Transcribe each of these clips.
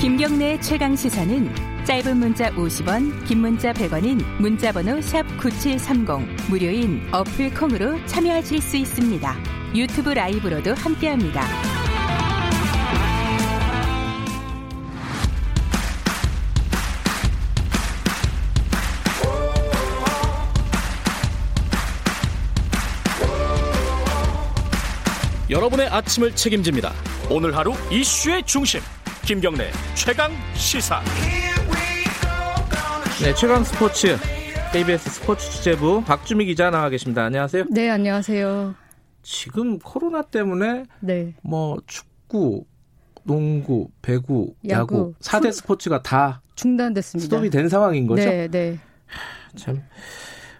김경래 최강 시사는 짧은 문자 50원, 긴 문자 100원인 문자번호 샵9730 무료인 어플 콩으로 참여하실 수 있습니다. 유튜브 라이브로도 함께합니다. 여러분의 아침을 책임집니다. 오늘 하루 이슈의 중심 김경래 최강 시사. 네, 최강 스포츠 KBS 스포츠 취재부 박주미 기자 나와 계십니다. 안녕하세요. 네, 안녕하세요. 지금 코로나 때문에 네. 뭐 축구, 농구, 배구, 야구, 야구, 4대 풋- 스포츠가 다 중단됐습니다. 스톱이 된 상황인 거죠? 네, 네. 참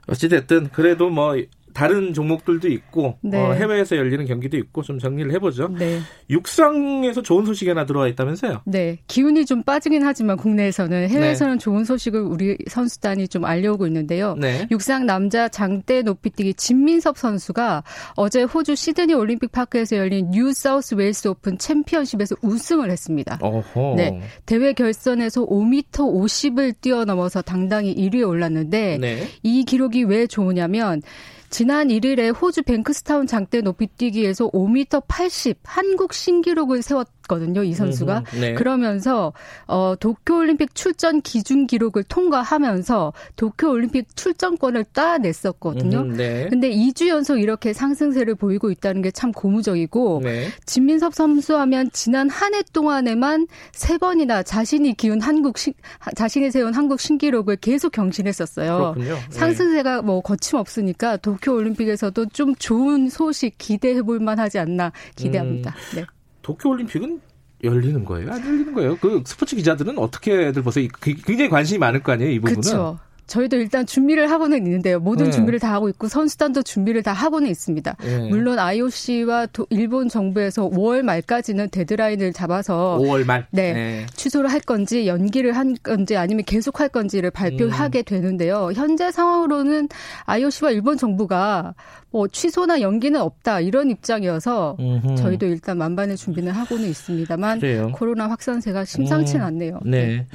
어찌됐든 그래도 뭐 다른 종목들도 있고 네. 어, 해외에서 열리는 경기도 있고 좀 정리를 해보죠. 네. 육상에서 좋은 소식이 하나 들어와 있다면서요? 네. 기운이 좀 빠지긴 하지만 국내에서는 해외에서는 좋은 소식을 우리 선수단이 좀 알려오고 있는데요. 네. 육상 남자 장대 높이뛰기 진민섭 선수가 어제 호주 시드니 올림픽 파크에서 열린 뉴 사우스 웨일스 오픈 챔피언십에서 우승을 했습니다. 어허. 네. 대회 결선에서 5m 50을 뛰어넘어서 당당히 1위에 올랐는데 네. 이 기록이 왜 좋으냐면 지난 1일에 호주 뱅크스타운 장대 높이뛰기에서 5m 80 한국 신기록을 세웠 거든요. 이 선수가. 네. 그러면서 어 도쿄올림픽 출전 기준 기록을 통과하면서 도쿄올림픽 출전권을 따냈었거든요. 네. 근데 2주 연속 이렇게 상승세를 보이고 있다는 게 참 고무적이고 네. 진민섭 선수 하면 지난 한 해 동안에만 세 번이나 자신이 기운 한국 신, 자신이 세운 한국 신기록을 계속 경신했었어요. 그렇군요. 네. 상승세가 뭐 거침없으니까 도쿄 올림픽에서도 좀 좋은 소식 기대해 볼 만하지 않나 기대합니다. 음. 네. 도쿄 올림픽은 열리는 거예요? 안 열리는 거예요? 그 스포츠 기자들은 어떻게들 보세요? 그- 굉장히 관심이 많을 거 아니에요, 이 부분은? 그렇죠. 저희도 일단 준비를 하고는 있는데요. 모든 네. 준비를 다 하고 있고 선수단도 준비를 다 하고는 있습니다. 네. 물론 IOC와 도- 일본 정부에서 5월 말까지는 데드라인을 잡아서 5월 말. 네. 취소를 할 건지 연기를 한 건지 아니면 계속 할 건지를 발표하게 되는데요. 현재 상황으로는 IOC와 일본 정부가 뭐 취소나 연기는 없다 이런 입장이어서 음흠. 저희도 일단 만반의 준비는 하고는 있습니다만 그래요. 코로나 확산세가 심상치는 음, 않네요. 네.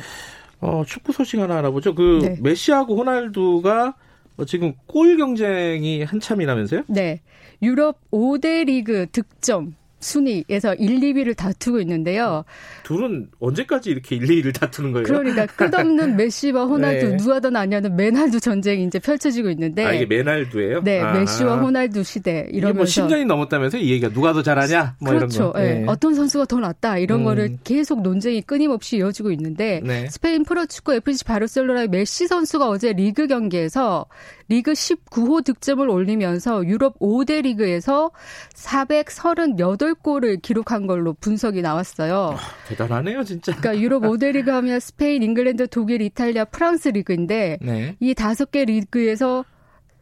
어, 축구 소식 하나 알아보죠. 그 네. 메시하고 호날두가 어, 지금 골 경쟁이 한참이라면서요? 네. 유럽 5대 리그 득점 순위에서 1, 2위를 다투고 있는데요. 둘은 언제까지 이렇게 1, 2위를 다투는 거예요? 그러니까 끝없는 메시와 호날두 네. 누가 더 낫냐는 메날두 전쟁이 이제 펼쳐지고 있는데 아, 이게 메날두예요? 네, 아. 메시와 호날두 시대 이게 이러면서 뭐 10년이 넘었다면서요? 이 얘기가 누가 더 잘하냐? 뭐 그렇죠. 이런 거. 예. 네. 어떤 선수가 더 낫다 이런 음. 거를 계속 논쟁이 끊임없이 이어지고 있는데 네. 스페인 프로축구 FC 바르셀로나의 메시 선수가 어제 리그 경기에서 리그 19호 득점을 올리면서 유럽 5대 리그에서 438 골을 기록한 걸로 분석이 나왔어요. 대단하네요, 진짜. 그러니까 유럽 5대 리그 하면 스페인, 잉글랜드, 독일, 이탈리아, 프랑스 리그인데 네. 이 다섯 개 리그에서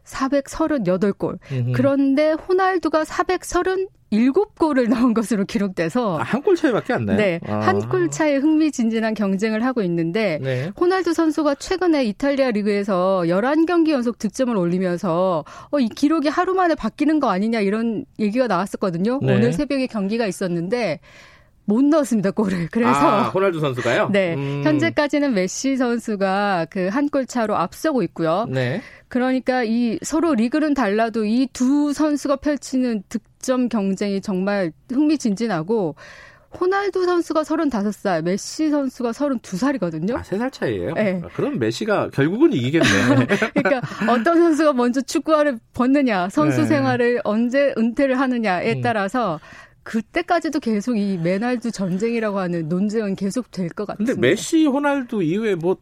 438골. 음흠. 그런데 호날두가 437골을 넣은 것으로 기록돼서 아, 한골 차이밖에 안 나요? 네, 아. 한골 차의 흥미진진한 경쟁을 하고 있는데 네. 호날두 선수가 최근에 이탈리아 리그에서 11경기 연속 득점을 올리면서 어, 이 기록이 하루 만에 바뀌는 거 아니냐 이런 얘기가 나왔었거든요. 네. 오늘 새벽에 경기가 있었는데 못 넣었습니다, 골을. 그래서 아, 호날두 선수가요? 네, 음. 현재까지는 메시 선수가 그 한 골 차로 앞서고 있고요. 네. 그러니까 이 서로 리그는 달라도 이 두 선수가 펼치는 득 점 경쟁이 정말 흥미진진하고 호날두 선수가 35살, 메시 선수가 32살이거든요. 아, 세살 차이예요? 네. 아, 그럼 메시가 결국은 이기겠네. 그러니까 어떤 선수가 먼저 축구화를 벗느냐, 선수 네. 생활을 언제 은퇴를 하느냐에 음. 따라서 그때까지도 계속 이 메날두 전쟁이라고 하는 논쟁은 계속 될 것 같습니다. 근데 메시, 호날두 이후에 뭐 어,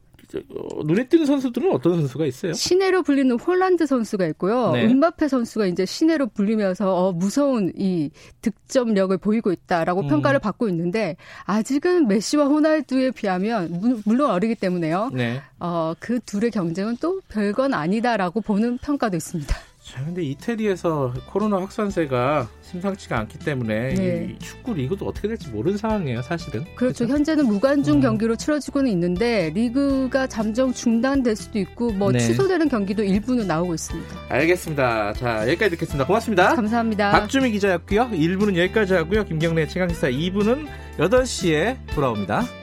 눈에 띄는 선수들은 어떤 선수가 있어요? 시내로 불리는 홀란드 선수가 있고요. 네. 은바페 선수가 이제 시내로 불리면서 어, 무서운 이 득점력을 보이고 있다라고 음. 평가를 받고 있는데 아직은 메시와 호날두에 비하면 무- 물론 어리기 때문에요. 네. 어, 그 둘의 경쟁은 또 별건 아니다라고 보는 평가도 있습니다. 자, 근데 이태리에서 코로나 확산세가 심상치가 않기 때문에 네. 이 축구 리그도 어떻게 될지 모르는 상황이에요, 사실은. 그렇죠. 그죠? 현재는 무관중 음. 경기로 치러지고는 있는데 리그가 잠정 중단될 수도 있고 뭐 네. 취소되는 경기도 일부는 나오고 있습니다. 알겠습니다. 자, 여기까지 듣겠습니다. 고맙습니다. 감사합니다. 박주미 기자였고요. 1부는 여기까지 하고요. 김경래 최강기사 2부는 8시에 돌아옵니다.